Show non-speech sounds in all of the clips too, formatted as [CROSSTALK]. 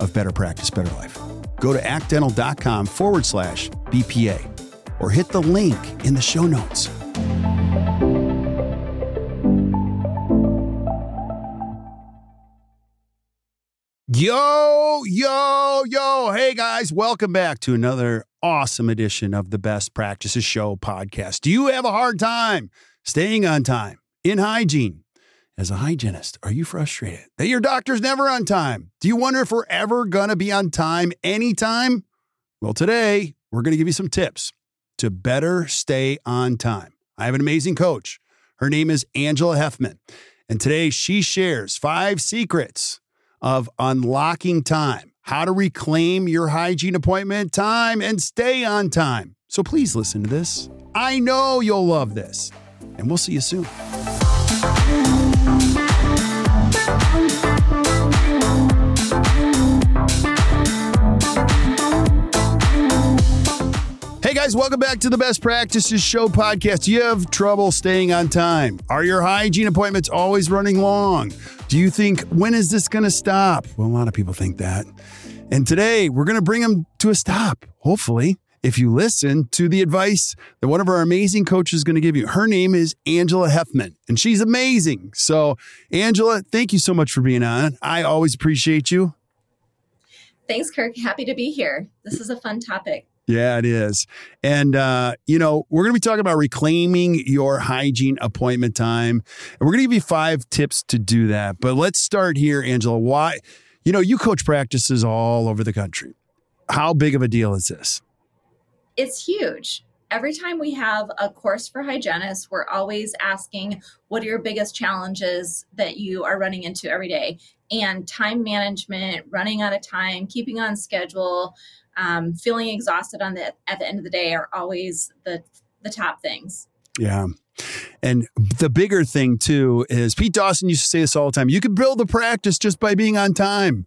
of Better Practice, Better Life. Go to actdental.com forward slash BPA or hit the link in the show notes. Yo, yo, yo. Hey guys, welcome back to another awesome edition of the Best Practices Show podcast. Do you have a hard time staying on time in hygiene? As a hygienist, are you frustrated that your doctor's never on time? Do you wonder if we're ever going to be on time anytime? Well, today we're going to give you some tips to better stay on time. I have an amazing coach. Her name is Angela Heathman. And today she shares five secrets of unlocking time, how to reclaim your hygiene appointment time and stay on time. So please listen to this. I know you'll love this. And we'll see you soon. Hey guys, welcome back to the Best Practices Show podcast. You have trouble staying on time? Are your hygiene appointments always running long? Do you think, when is this going to stop? Well, a lot of people think that. And today we're going to bring them to a stop, hopefully, if you listen to the advice that one of our amazing coaches is going to give you. Her name is Angela Heathman, and she's amazing. So, Angela, thank you so much for being on. I always appreciate you. Thanks, Kirk. Happy to be here. This is a fun topic. Yeah, it is. And, uh, you know, we're going to be talking about reclaiming your hygiene appointment time. And we're going to give you five tips to do that. But let's start here, Angela. Why? You know, you coach practices all over the country. How big of a deal is this? It's huge. Every time we have a course for hygienists, we're always asking what are your biggest challenges that you are running into every day? And time management, running out of time, keeping on schedule, um, feeling exhausted on the at the end of the day are always the the top things. Yeah. And the bigger thing too is Pete Dawson used to say this all the time. You can build the practice just by being on time.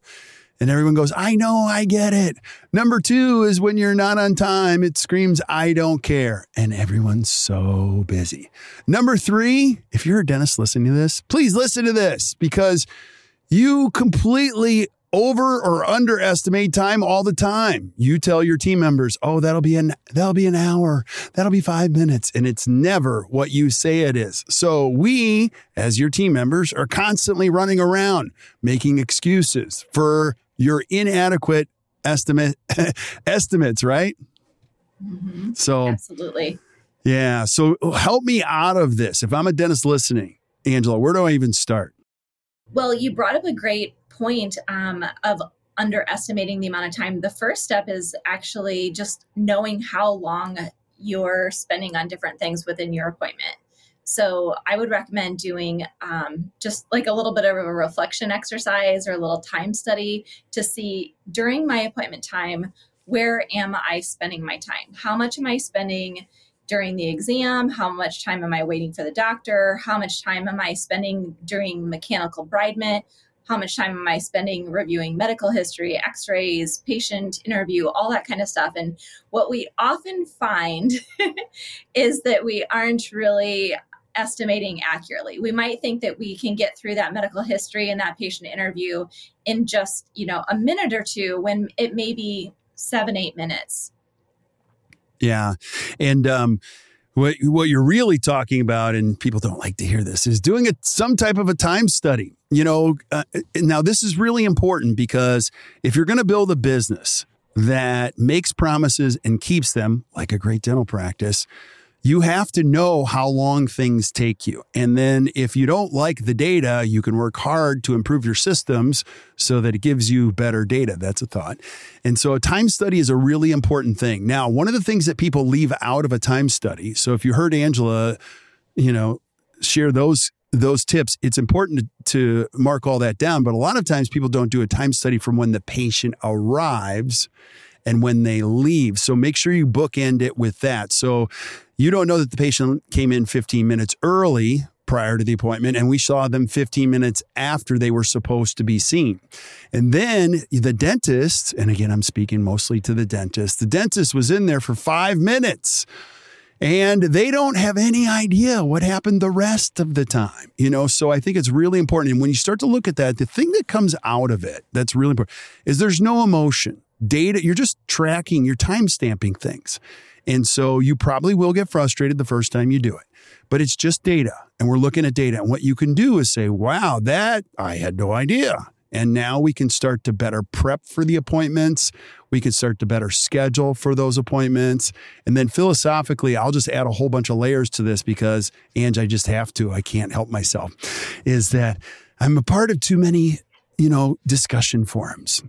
And everyone goes, I know, I get it. Number two is when you're not on time, it screams, I don't care. And everyone's so busy. Number three, if you're a dentist listening to this, please listen to this because you completely over or underestimate time all the time. You tell your team members, "Oh, that'll be an that'll be an hour. That'll be 5 minutes." And it's never what you say it is. So, we as your team members are constantly running around making excuses for your inadequate estimate [LAUGHS] estimates, right? Mm-hmm. So, absolutely. Yeah. So, help me out of this. If I'm a dentist listening, Angela, where do I even start? Well, you brought up a great point um, of underestimating the amount of time. The first step is actually just knowing how long you're spending on different things within your appointment. So I would recommend doing um, just like a little bit of a reflection exercise or a little time study to see during my appointment time, where am I spending my time? How much am I spending during the exam? How much time am I waiting for the doctor? How much time am I spending during mechanical debridement? how much time am I spending reviewing medical history, x rays, patient interview, all that kind of stuff. And what we often find [LAUGHS] is that we aren't really estimating accurately. We might think that we can get through that medical history and that patient interview in just, you know, a minute or two when it may be seven, eight minutes. Yeah. And, um, What, what you're really talking about, and people don't like to hear this, is doing a, some type of a time study. You know, uh, now this is really important because if you're going to build a business that makes promises and keeps them, like a great dental practice, you have to know how long things take you. And then if you don't like the data, you can work hard to improve your systems so that it gives you better data. That's a thought. And so a time study is a really important thing. Now, one of the things that people leave out of a time study, so if you heard Angela, you know, share those those tips, it's important to, mark all that down. But a lot of times people don't do a time study from when the patient arrives and when they leave. So make sure you bookend it with that. So you don't know that the patient came in 15 minutes early prior to the appointment, and we saw them 15 minutes after they were supposed to be seen. And then the dentist, and again, I'm speaking mostly to the dentist, the dentist was in there for five minutes and they don't have any idea what happened the rest of the time you know? So i think it's really important. And when you start to look at that the thing that comes out of it that's really important is there's no emotion. Data you're just tracking you're time stamping things and so you probably will get frustrated the first time you do it, but it's just data. And we're looking at data. And what you can do is say, wow, that I had no idea. And now we can start to better prep for the appointments. We can start to better schedule for those appointments. And then philosophically, I'll just add a whole bunch of layers to this because, Ange, I just have to. I can't help myself. Is that I'm a part of too many you know, discussion forums.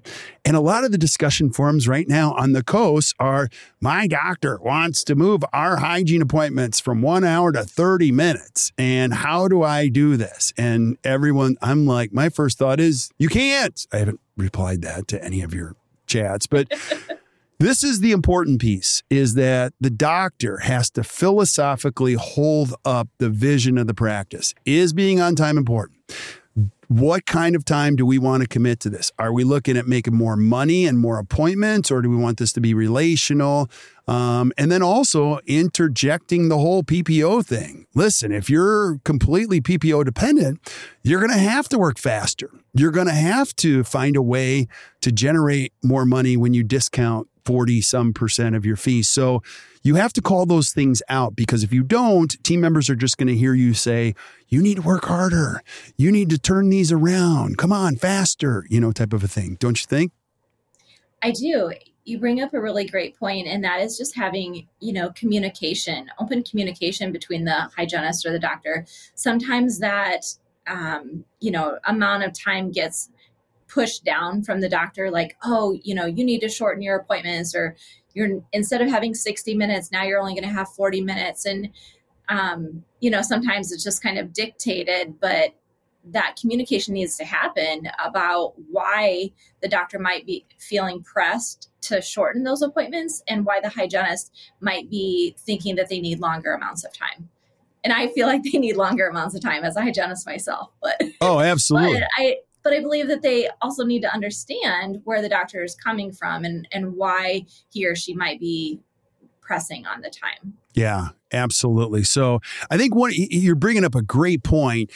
And a lot of the discussion forums right now on the coast are my doctor wants to move our hygiene appointments from one hour to 30 minutes. And how do I do this? And everyone, I'm like, my first thought is, you can't. I haven't replied that to any of your chats, but. [LAUGHS] This is the important piece is that the doctor has to philosophically hold up the vision of the practice. Is being on time important? What kind of time do we want to commit to this? Are we looking at making more money and more appointments, or do we want this to be relational? Um, and then also interjecting the whole PPO thing. Listen, if you're completely PPO dependent, you're going to have to work faster. You're going to have to find a way to generate more money when you discount 40 some percent of your fees. So you have to call those things out because if you don't, team members are just going to hear you say, you need to work harder. You need to turn these around. Come on, faster, you know, type of a thing. Don't you think? I do. You bring up a really great point, and that is just having, you know, communication, open communication between the hygienist or the doctor. Sometimes that, um, you know, amount of time gets pushed down from the doctor, like, oh, you know, you need to shorten your appointments, or you're instead of having 60 minutes now you're only going to have 40 minutes and um, you know sometimes it's just kind of dictated but that communication needs to happen about why the doctor might be feeling pressed to shorten those appointments and why the hygienist might be thinking that they need longer amounts of time. And i feel like they need longer amounts of time as a hygienist myself but oh [LAUGHS] absolutely. But i but I believe that they also need to understand where the doctor is coming from and, and why he or she might be pressing on the time. Yeah, absolutely. So I think what you're bringing up a great point.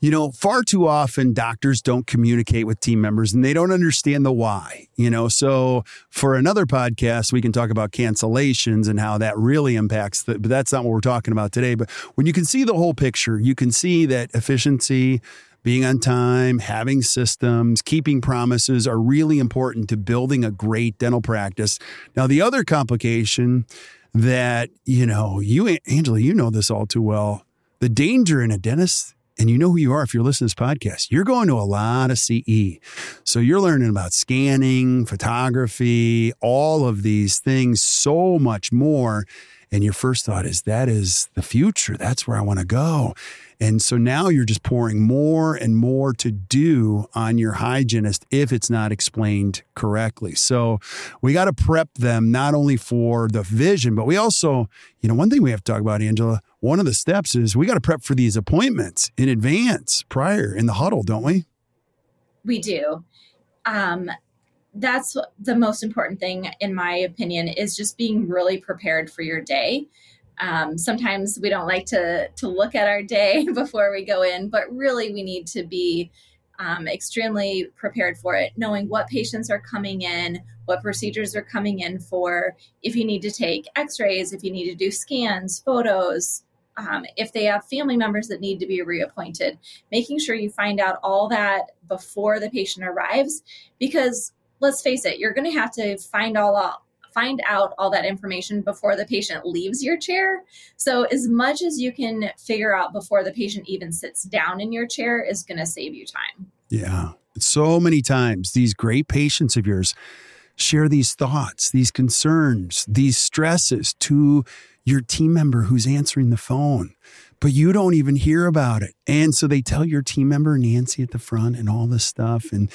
You know, far too often doctors don't communicate with team members and they don't understand the why. You know, so for another podcast, we can talk about cancellations and how that really impacts the, but that's not what we're talking about today. But when you can see the whole picture, you can see that efficiency, being on time, having systems, keeping promises are really important to building a great dental practice. Now, the other complication that, you know, you, Angela, you know this all too well. The danger in a dentist, and you know who you are if you're listening to this podcast, you're going to a lot of CE. So you're learning about scanning, photography, all of these things, so much more. And your first thought is, that is the future. That's where I want to go. And so now you're just pouring more and more to do on your hygienist if it's not explained correctly. So we got to prep them not only for the vision, but we also, you know, one thing we have to talk about, Angela, one of the steps is we got to prep for these appointments in advance prior in the huddle, don't we? We do. Um, that's the most important thing, in my opinion, is just being really prepared for your day. Um, sometimes we don't like to to look at our day [LAUGHS] before we go in, but really we need to be um, extremely prepared for it, knowing what patients are coming in, what procedures are coming in for, if you need to take x rays, if you need to do scans, photos, um, if they have family members that need to be reappointed, making sure you find out all that before the patient arrives. Because let's face it, you're going to have to find all out, find out all that information before the patient leaves your chair. So, as much as you can figure out before the patient even sits down in your chair is going to save you time. Yeah. So many times, these great patients of yours share these thoughts, these concerns, these stresses to your team member who's answering the phone, but you don't even hear about it. And so they tell your team member, Nancy at the front, and all this stuff. And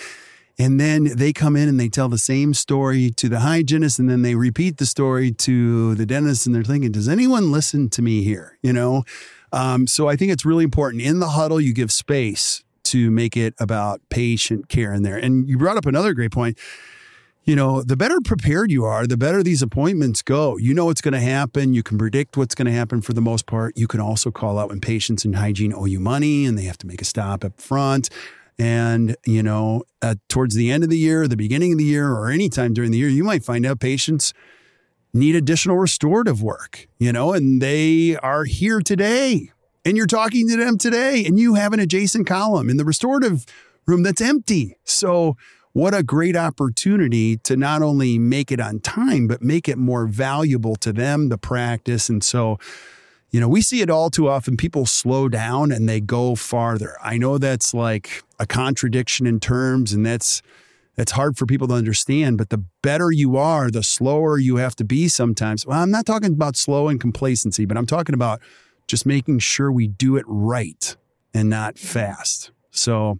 and then they come in and they tell the same story to the hygienist, and then they repeat the story to the dentist, and they're thinking, does anyone listen to me here? You know? Um, so I think it's really important. In the huddle, you give space to make it about patient care in there. And you brought up another great point you know, the better prepared you are, the better these appointments go. You know what's going to happen. You can predict what's going to happen for the most part. You can also call out when patients and hygiene owe you money and they have to make a stop up front. And, you know, uh, towards the end of the year, the beginning of the year, or anytime during the year, you might find out patients need additional restorative work, you know, and they are here today and you're talking to them today and you have an adjacent column in the restorative room that's empty. So, what a great opportunity to not only make it on time, but make it more valuable to them, the practice. And so, you know, we see it all too often. People slow down and they go farther. I know that's like a contradiction in terms, and that's that's hard for people to understand. But the better you are, the slower you have to be sometimes. Well, I'm not talking about slow and complacency, but I'm talking about just making sure we do it right and not fast. So,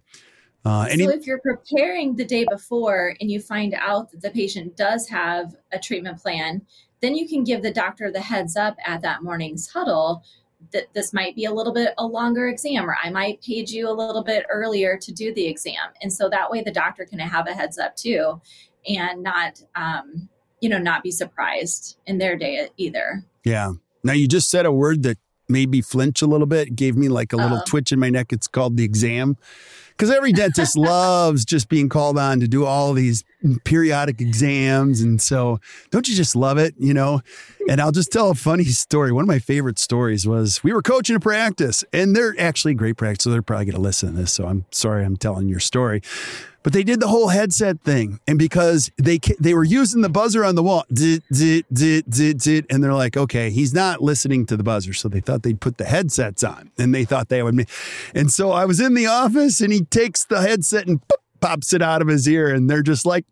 uh, so if you're preparing the day before and you find out that the patient does have a treatment plan, then you can give the doctor the heads up at that morning's huddle that this might be a little bit a longer exam or I might page you a little bit earlier to do the exam. And so that way the doctor can have a heads up too and not um, you know not be surprised in their day either. Yeah. Now you just said a word that made me flinch a little bit, gave me like a little Uh-oh. twitch in my neck. It's called the exam because every dentist [LAUGHS] loves just being called on to do all these periodic exams. And so, don't you just love it? You know? And I'll just tell a funny story. One of my favorite stories was we were coaching a practice, and they're actually great practice. So they're probably going to listen to this. So I'm sorry I'm telling your story. But they did the whole headset thing, and because they they were using the buzzer on the wall, dit, dit, dit, dit, and they're like, okay, he's not listening to the buzzer, so they thought they'd put the headsets on, and they thought they would. And so I was in the office, and he takes the headset and pops it out of his ear, and they're just like.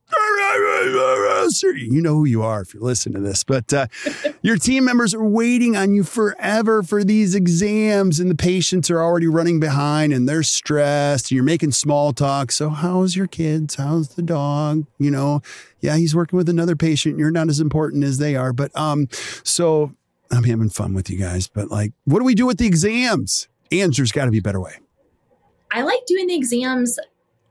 You know who you are if you're listening to this, but uh, [LAUGHS] your team members are waiting on you forever for these exams, and the patients are already running behind and they're stressed. And you're making small talk. So, how's your kids? How's the dog? You know, yeah, he's working with another patient. You're not as important as they are. But, um, so I'm having fun with you guys, but like, what do we do with the exams? Answer's got to be a better way. I like doing the exams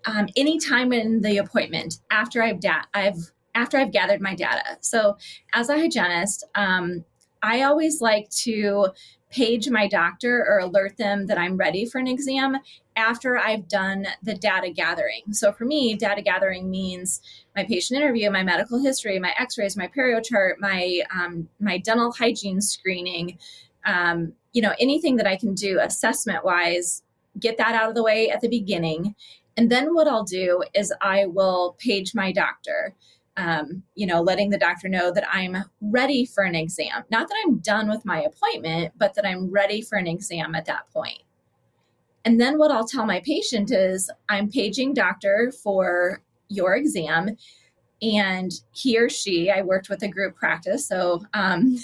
um, anytime in the appointment after I've da- I've after I've gathered my data. So as a hygienist, um, I always like to page my doctor or alert them that I'm ready for an exam after I've done the data gathering. So for me, data gathering means my patient interview, my medical history, my X-rays, my perio chart, my um, my dental hygiene screening. Um, you know, anything that I can do assessment wise, get that out of the way at the beginning, and then what I'll do is I will page my doctor, um, you know, letting the doctor know that I'm ready for an exam. Not that I'm done with my appointment, but that I'm ready for an exam at that point. And then what I'll tell my patient is I'm paging doctor for your exam. And he or she, I worked with a group practice, so um,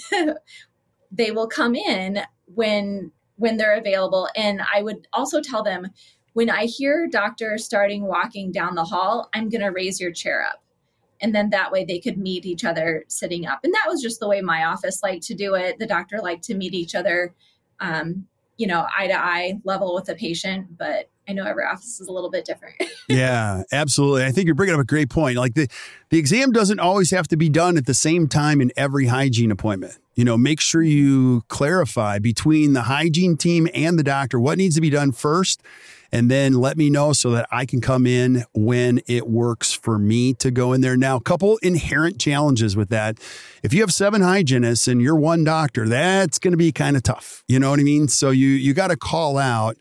[LAUGHS] they will come in when when they're available. And I would also tell them when I hear doctor starting walking down the hall, I'm going to raise your chair up. And then that way they could meet each other sitting up. And that was just the way my office liked to do it. The doctor liked to meet each other, um, you know, eye to eye level with the patient. But I know every office is a little bit different. [LAUGHS] yeah, absolutely. I think you're bringing up a great point. Like the, the exam doesn't always have to be done at the same time in every hygiene appointment. You know, make sure you clarify between the hygiene team and the doctor what needs to be done first and then let me know so that I can come in when it works for me to go in there. Now, a couple inherent challenges with that. If you have seven hygienists and you're one doctor, that's going to be kind of tough. You know what I mean? So you you got to call out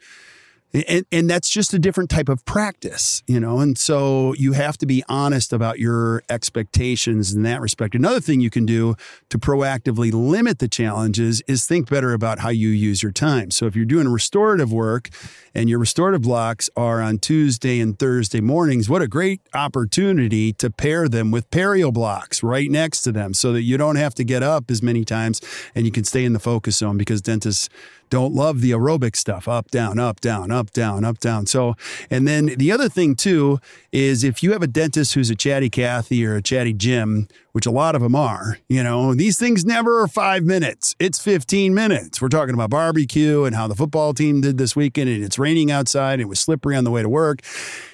and, and that's just a different type of practice, you know? And so you have to be honest about your expectations in that respect. Another thing you can do to proactively limit the challenges is think better about how you use your time. So if you're doing restorative work and your restorative blocks are on Tuesday and Thursday mornings, what a great opportunity to pair them with perio blocks right next to them so that you don't have to get up as many times and you can stay in the focus zone because dentists don't love the aerobic stuff up, down, up, down, up, down, up, down. So, and then the other thing too is if you have a dentist who's a chatty Cathy or a chatty Jim, which a lot of them are, you know, these things never are five minutes. It's 15 minutes. We're talking about barbecue and how the football team did this weekend and it's raining outside. It was slippery on the way to work.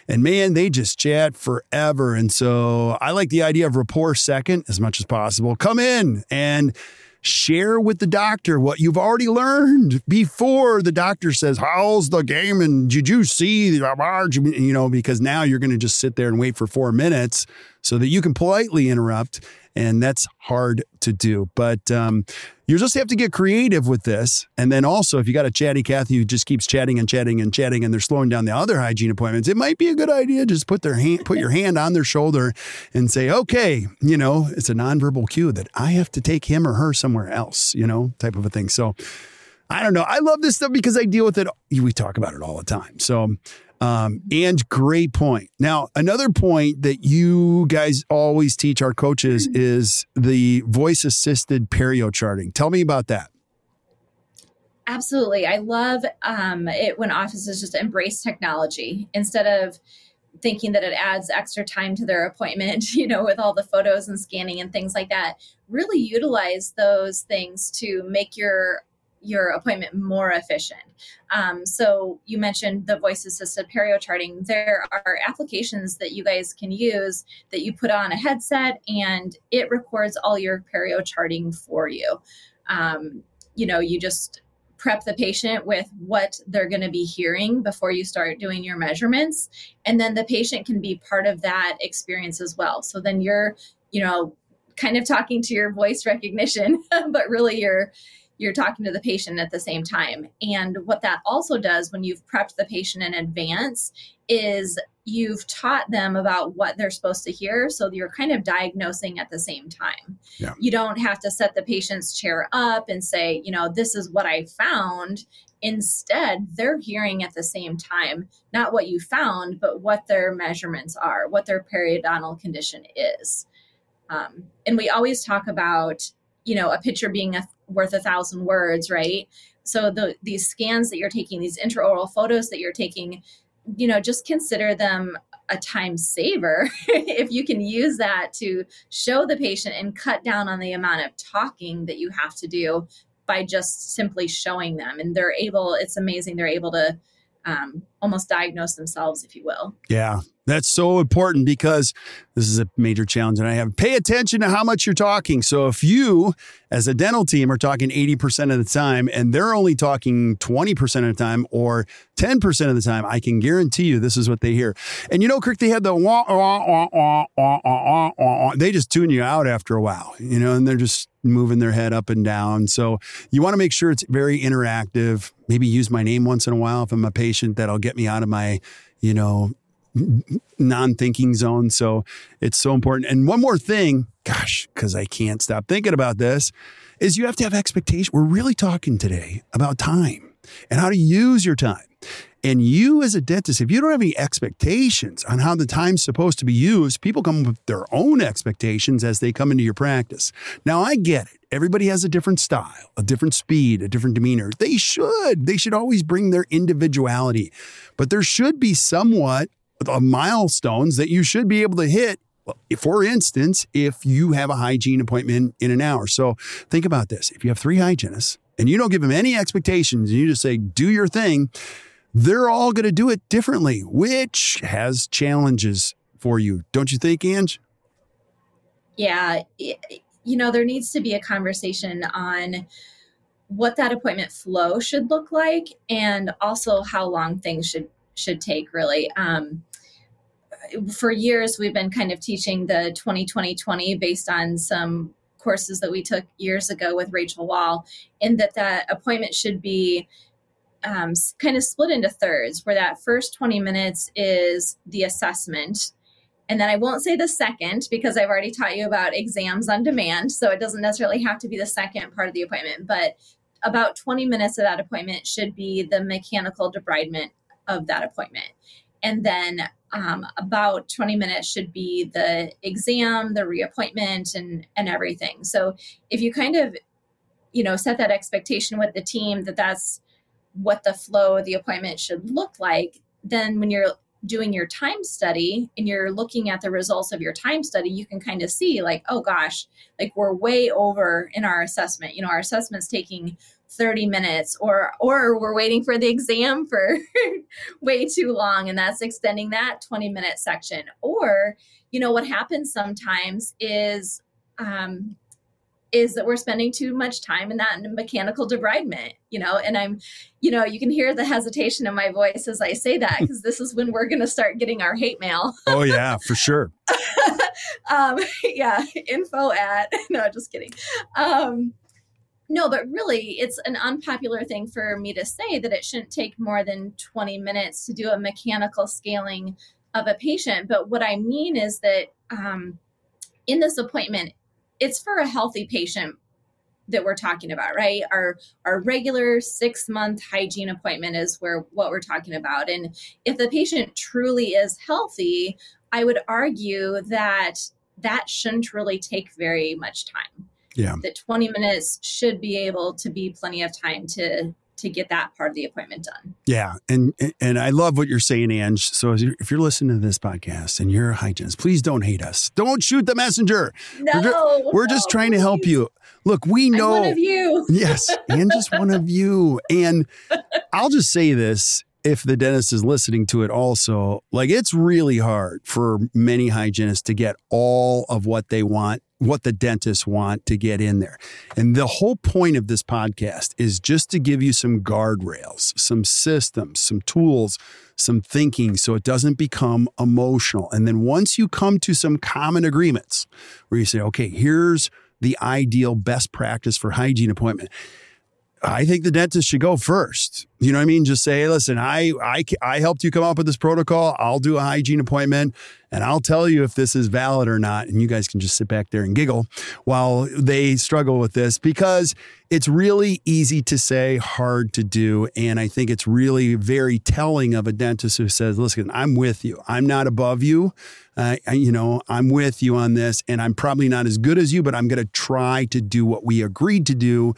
And man, they just chat forever. And so I like the idea of rapport second as much as possible. Come in and share with the doctor what you've already learned before the doctor says, How's the game? And did you see the? You know, because now you're going to just sit there and wait for four minutes so that you can politely interrupt and that's hard to do. But um, you just have to get creative with this. And then also, if you got a chatty Cathy who just keeps chatting and chatting and chatting, and they're slowing down the other hygiene appointments, it might be a good idea just put their hand, put your hand on their shoulder, and say, "Okay, you know, it's a nonverbal cue that I have to take him or her somewhere else," you know, type of a thing. So. I don't know. I love this stuff because I deal with it. We talk about it all the time. So um, and great point. Now, another point that you guys always teach our coaches mm-hmm. is the voice assisted perio charting. Tell me about that. Absolutely. I love um, it when offices just embrace technology instead of thinking that it adds extra time to their appointment, [LAUGHS] you know, with all the photos and scanning and things like that. Really utilize those things to make your your appointment more efficient. Um, so you mentioned the voice assisted perio charting. There are applications that you guys can use that you put on a headset and it records all your perio charting for you. Um, you know, you just prep the patient with what they're going to be hearing before you start doing your measurements and then the patient can be part of that experience as well so then you're you know kind of talking to your voice recognition [LAUGHS] but really you're you're talking to the patient at the same time. And what that also does when you've prepped the patient in advance is you've taught them about what they're supposed to hear. So you're kind of diagnosing at the same time. Yeah. You don't have to set the patient's chair up and say, you know, this is what I found. Instead, they're hearing at the same time, not what you found, but what their measurements are, what their periodontal condition is. Um, and we always talk about, you know, a picture being a worth a thousand words, right? So the these scans that you're taking, these intraoral photos that you're taking, you know, just consider them a time saver [LAUGHS] if you can use that to show the patient and cut down on the amount of talking that you have to do by just simply showing them and they're able it's amazing they're able to um, almost diagnose themselves, if you will. Yeah, that's so important because this is a major challenge and I have pay attention to how much you're talking. So if you as a dental team are talking 80% of the time and they're only talking 20% of the time or 10% of the time, I can guarantee you this is what they hear. And you know, Kirk, they had the wah, wah, wah, wah, wah, wah, wah, they just tune you out after a while, you know, and they're just moving their head up and down. So you want to make sure it's very interactive. Maybe use my name once in a while if I'm a patient that'll get me out of my, you know, non-thinking zone. So it's so important. And one more thing, gosh, because I can't stop thinking about this, is you have to have expectation. We're really talking today about time and how to use your time. And you, as a dentist, if you don't have any expectations on how the time's supposed to be used, people come with their own expectations as they come into your practice. Now, I get it. Everybody has a different style, a different speed, a different demeanor. They should. They should always bring their individuality. But there should be somewhat milestones that you should be able to hit for instance, if you have a hygiene appointment in an hour. So think about this. If you have three hygienists and you don't give them any expectations and you just say, do your thing, they're all going to do it differently, which has challenges for you. Don't you think, Ange? Yeah. You know, there needs to be a conversation on what that appointment flow should look like and also how long things should should take really um, for years we've been kind of teaching the 20 20 based on some courses that we took years ago with rachel wall in that that appointment should be um, kind of split into thirds where that first 20 minutes is the assessment and then I won't say the second because I've already taught you about exams on demand. So it doesn't necessarily have to be the second part of the appointment, but about 20 minutes of that appointment should be the mechanical debridement of that appointment. And then um, about 20 minutes should be the exam, the reappointment, and, and everything. So if you kind of, you know, set that expectation with the team that that's what the flow of the appointment should look like, then when you're doing your time study and you're looking at the results of your time study, you can kind of see like, oh gosh, like we're way over in our assessment. You know, our assessment's taking 30 minutes or or we're waiting for the exam for [LAUGHS] way too long and that's extending that 20 minute section. Or, you know, what happens sometimes is um is that we're spending too much time in that mechanical debridement, you know, and I'm, you know, you can hear the hesitation in my voice as I say that because this is when we're going to start getting our hate mail. oh yeah, for sure. [LAUGHS] um, [LAUGHS] yeah, info at no, just kidding. Um, no, but really, it's an unpopular thing for me to say that it shouldn't take more than 20 minutes to do a mechanical scaling of a patient. But what I mean is that um, in this appointment, it's for a healthy patient that we're talking about right? Our our regular 6 month hygiene appointment is where what we're talking about. And if the patient truly is healthy i would argue that that shouldn't really take very much time yeah that 20 minutes should be able to be plenty of time to to get that part of the appointment done. Yeah, and and I love what you're saying, Ange. So if you're listening to this podcast and you're a hygienist, please don't hate us. Don't shoot the messenger. No, we're, just, we're no, just trying please. to help you. Look, we know I'm one of you. [LAUGHS] yes, and just one of you. And I'll just say this: if the dentist is listening to it also, like it's really hard for many hygienists to get all of what they want, what the dentists want to get in there. And the whole point of this podcast is just to give you some guardrails, some systems, some tools, some thinking so it doesn't become emotional. And then once you come to some common agreements where you say, okay, here's the ideal best practice for hygiene appointment I think the dentist should go first. You know what I mean? Just say, listen, I, I, I helped you come up with this protocol. I'll do a hygiene appointment and I'll tell you if this is valid or not. And you guys can just sit back there and giggle while they struggle with this because it's really easy to say, hard to do. And I think it's really very telling of a dentist who says, listen, I'm with you. I'm not above you. Uh, you know, I'm with you on this and I'm probably not as good as you, but I'm going to try to do what we agreed to do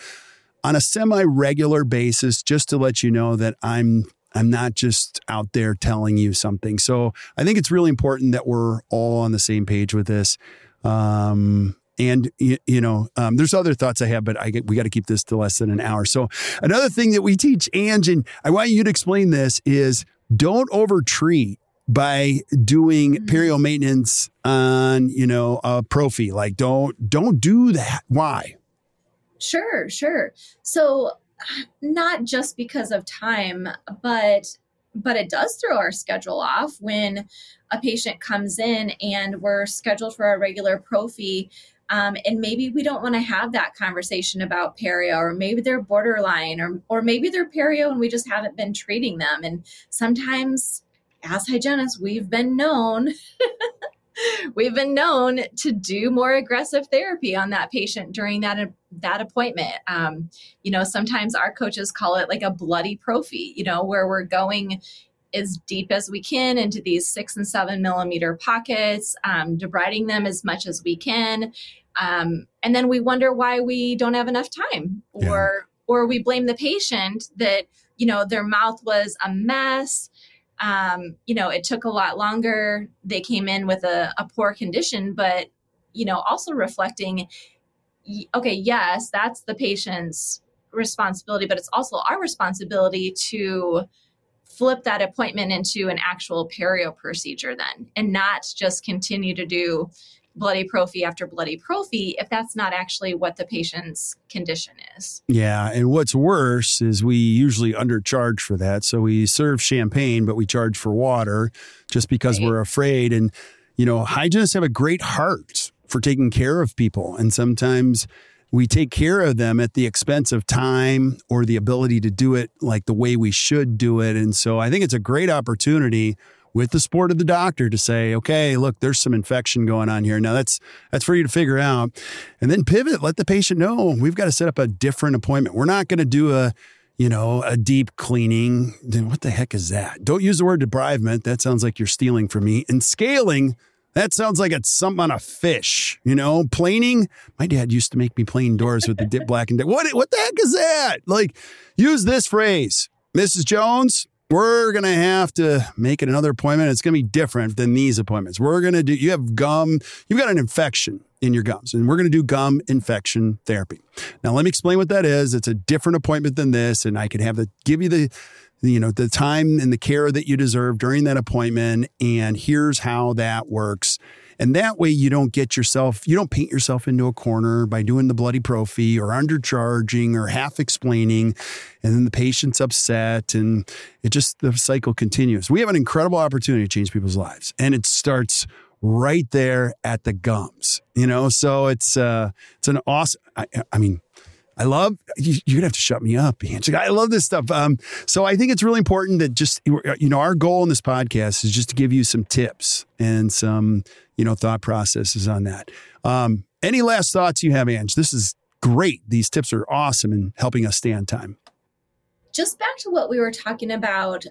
on a semi regular basis just to let you know that I'm I'm not just out there telling you something. So I think it's really important that we're all on the same page with this. Um, and you, you know, um, there's other thoughts I have, but I get, we got to keep this to less than an hour. So another thing that we teach, Ange, and I want you to explain this is don't over treat by doing mm-hmm. perio maintenance on you know a prophy. Like don't don't do that. Why? Sure, sure. So not just because of time, but but it does throw our schedule off when a patient comes in and we're scheduled for a regular prophy um, and maybe we don't want to have that conversation about perio or maybe they're borderline or or maybe they're perio and we just haven't been treating them and sometimes as hygienists we've been known [LAUGHS] we've been known to do more aggressive therapy on that patient during that that appointment. Um, you know, sometimes our coaches call it like a bloody prophy. You know, where we're going as deep as we can into these six and seven millimeter pockets, um, debriding them as much as we can, um, and then we wonder why we don't have enough time, yeah. or or we blame the patient that you know their mouth was a mess um, you know, it took a lot longer. They came in with a, a poor condition, but, you know, also reflecting, okay, yes, that's the patient's responsibility, but it's also our responsibility to flip that appointment into an actual perio procedure then and not just continue to do bloody prophy after bloody prophy if that's not actually what the patient's condition is. Yeah. And what's worse is we usually undercharge for that. So we serve champagne, but we charge for water just because right. we're afraid. And, you know, hygienists have a great heart for taking care of people. And sometimes we take care of them at the expense of time or the ability to do it like the way we should do it. And so I think it's a great opportunity with the support of the doctor to say, okay, look, there's some infection going on here. Now that's that's for you to figure out. And then pivot, let the patient know we've got to set up a different appointment. We're not going to do a you know, a deep cleaning. Then what the heck is that? Don't use the word debridement. That sounds like you're stealing from me. And scaling, that sounds like it's something on a fish, you know, planing. My dad used to make me plane doors with the dip black and what, what the heck is that? Like, use this phrase, Mrs. Jones we're going to have to make it another appointment. It's going to be different than these appointments. We're going to do, you have gum, you've got an infection in your gums, and we're going to do gum infection therapy. Now, let me explain what that is. It's a different appointment than this, and I can have the, give you the, you know, the time and the care that you deserve during that appointment. And here's how that works. And that way you don't get yourself, you don't paint yourself into a corner by doing the bloody prophy or undercharging or half explaining. And then the patient's upset and it just, the cycle continues. We have an incredible opportunity to change people's lives. And it starts right there at the gums, you know? So it's, uh, it's an awesome, I, I mean, I love you, are gonna have to shut me up, Angela. I love this stuff. Um, so I think it's really important that just you know our goal in this podcast is just to give you some tips and some you know, thought processes on that. Um, any last thoughts you have, Ange? This is great. These tips are awesome in helping us stay on time. Just back to what we were talking about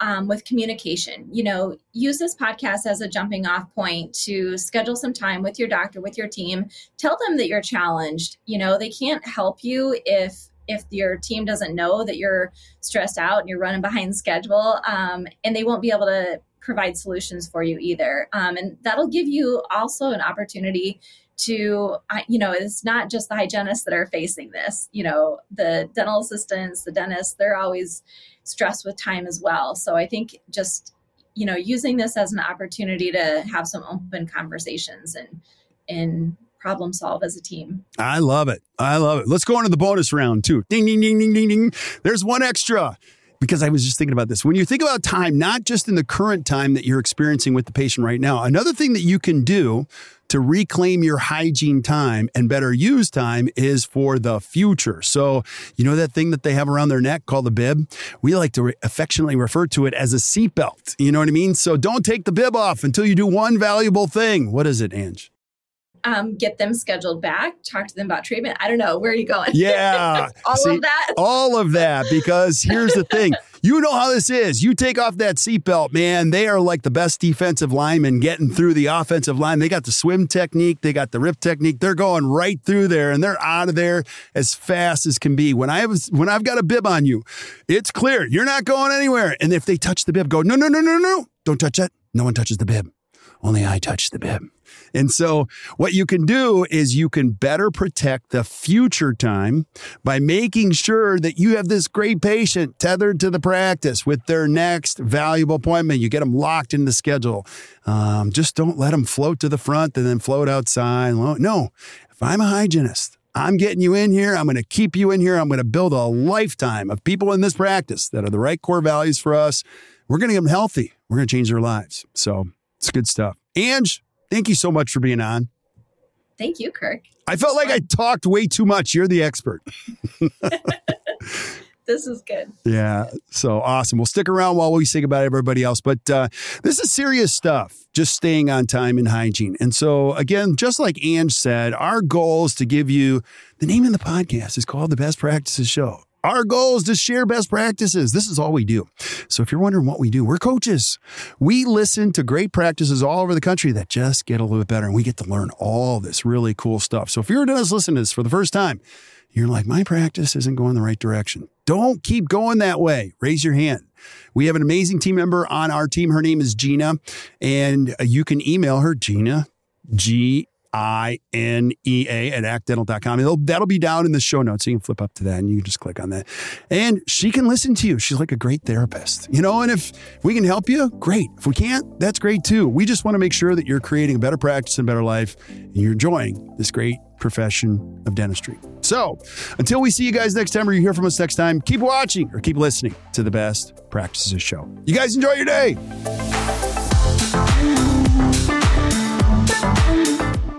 um, with communication. You know, use this podcast as a jumping off point to schedule some time with your doctor, with your team. Tell them that you're challenged. You know, they can't help you if if your team doesn't know that you're stressed out and you're running behind schedule, um, and they won't be able to provide solutions for you either. Um, and that'll give you also an opportunity to, you know, it's not just the hygienists that are facing this. You know, the dental assistants, the dentists, they're always stressed with time as well. So I think just, you know, using this as an opportunity to have some open conversations and, and problem solve as a team. I love it. I love it. Let's go into the bonus round too. Ding, ding, ding, ding, ding, ding. There's one extra because I was just thinking about this. When you think about time, not just in the current time that you're experiencing with the patient right now, another thing that you can do to reclaim your hygiene time and better use time is for the future. So, you know that thing that they have around their neck called the bib? We like to re- affectionately refer to it as a seatbelt. You know what I mean? So, don't take the bib off until you do one valuable thing. What is it, Ange? Um, get them scheduled back, talk to them about treatment. I don't know. Where are you going? Yeah. [LAUGHS] all See, of that. all of that. Because here's the thing [LAUGHS] you know how this is. You take off that seatbelt, man. They are like the best defensive linemen getting through the offensive line. They got the swim technique, they got the rip technique. They're going right through there and they're out of there as fast as can be. When I have when I've got a bib on you, it's clear. You're not going anywhere. And if they touch the bib, go, no, no, no, no, no. Don't touch that. No one touches the bib. Only I touch the bib. And so what you can do is you can better protect the future time by making sure that you have this great patient tethered to the practice with their next valuable appointment. You get them locked in the schedule. Um, just don't let them float to the front and then float outside. No, if I'm a hygienist, I'm getting you in here. I'm going to keep you in here. I'm going to build a lifetime of people in this practice that are the right core values for us. We're going to get them healthy. We're going to change their lives. So it's good stuff. Ange, thank you so much for being on. Thank you, Kirk. I felt like I talked way too much. You're the expert. [LAUGHS] this is good. Yeah. So awesome. We'll stick around while we say goodbye to everybody else. But uh, this is serious stuff, just staying on time and hygiene. And so, again, just like Ange said, our goal is to give you the name of the podcast is called the Best Practices Show. Our goal is to share best practices. This is all we do. So if you're wondering what we do, we're coaches. We listen to great practices all over the country that just get a little bit better, and we get to learn all this really cool stuff. So if you're just listening to this for the first time, you're like, my practice isn't going the right direction. Don't keep going that way. Raise your hand. We have an amazing team member on our team. Her name is Gina, and uh, you can email her, Gina, G I N E A at actdental.com. It'll, that'll be down in the show notes. You can flip up to that and you can just click on that. And she can listen to you. She's like a great therapist, you know, and if we can help you, great. If we can't, that's great too. We just want to make sure that you're creating a better practice and better life and you're enjoying this great profession of dentistry. So until we see you guys next time or you hear from us next time, keep watching or keep listening to the best practices show. You guys enjoy your day.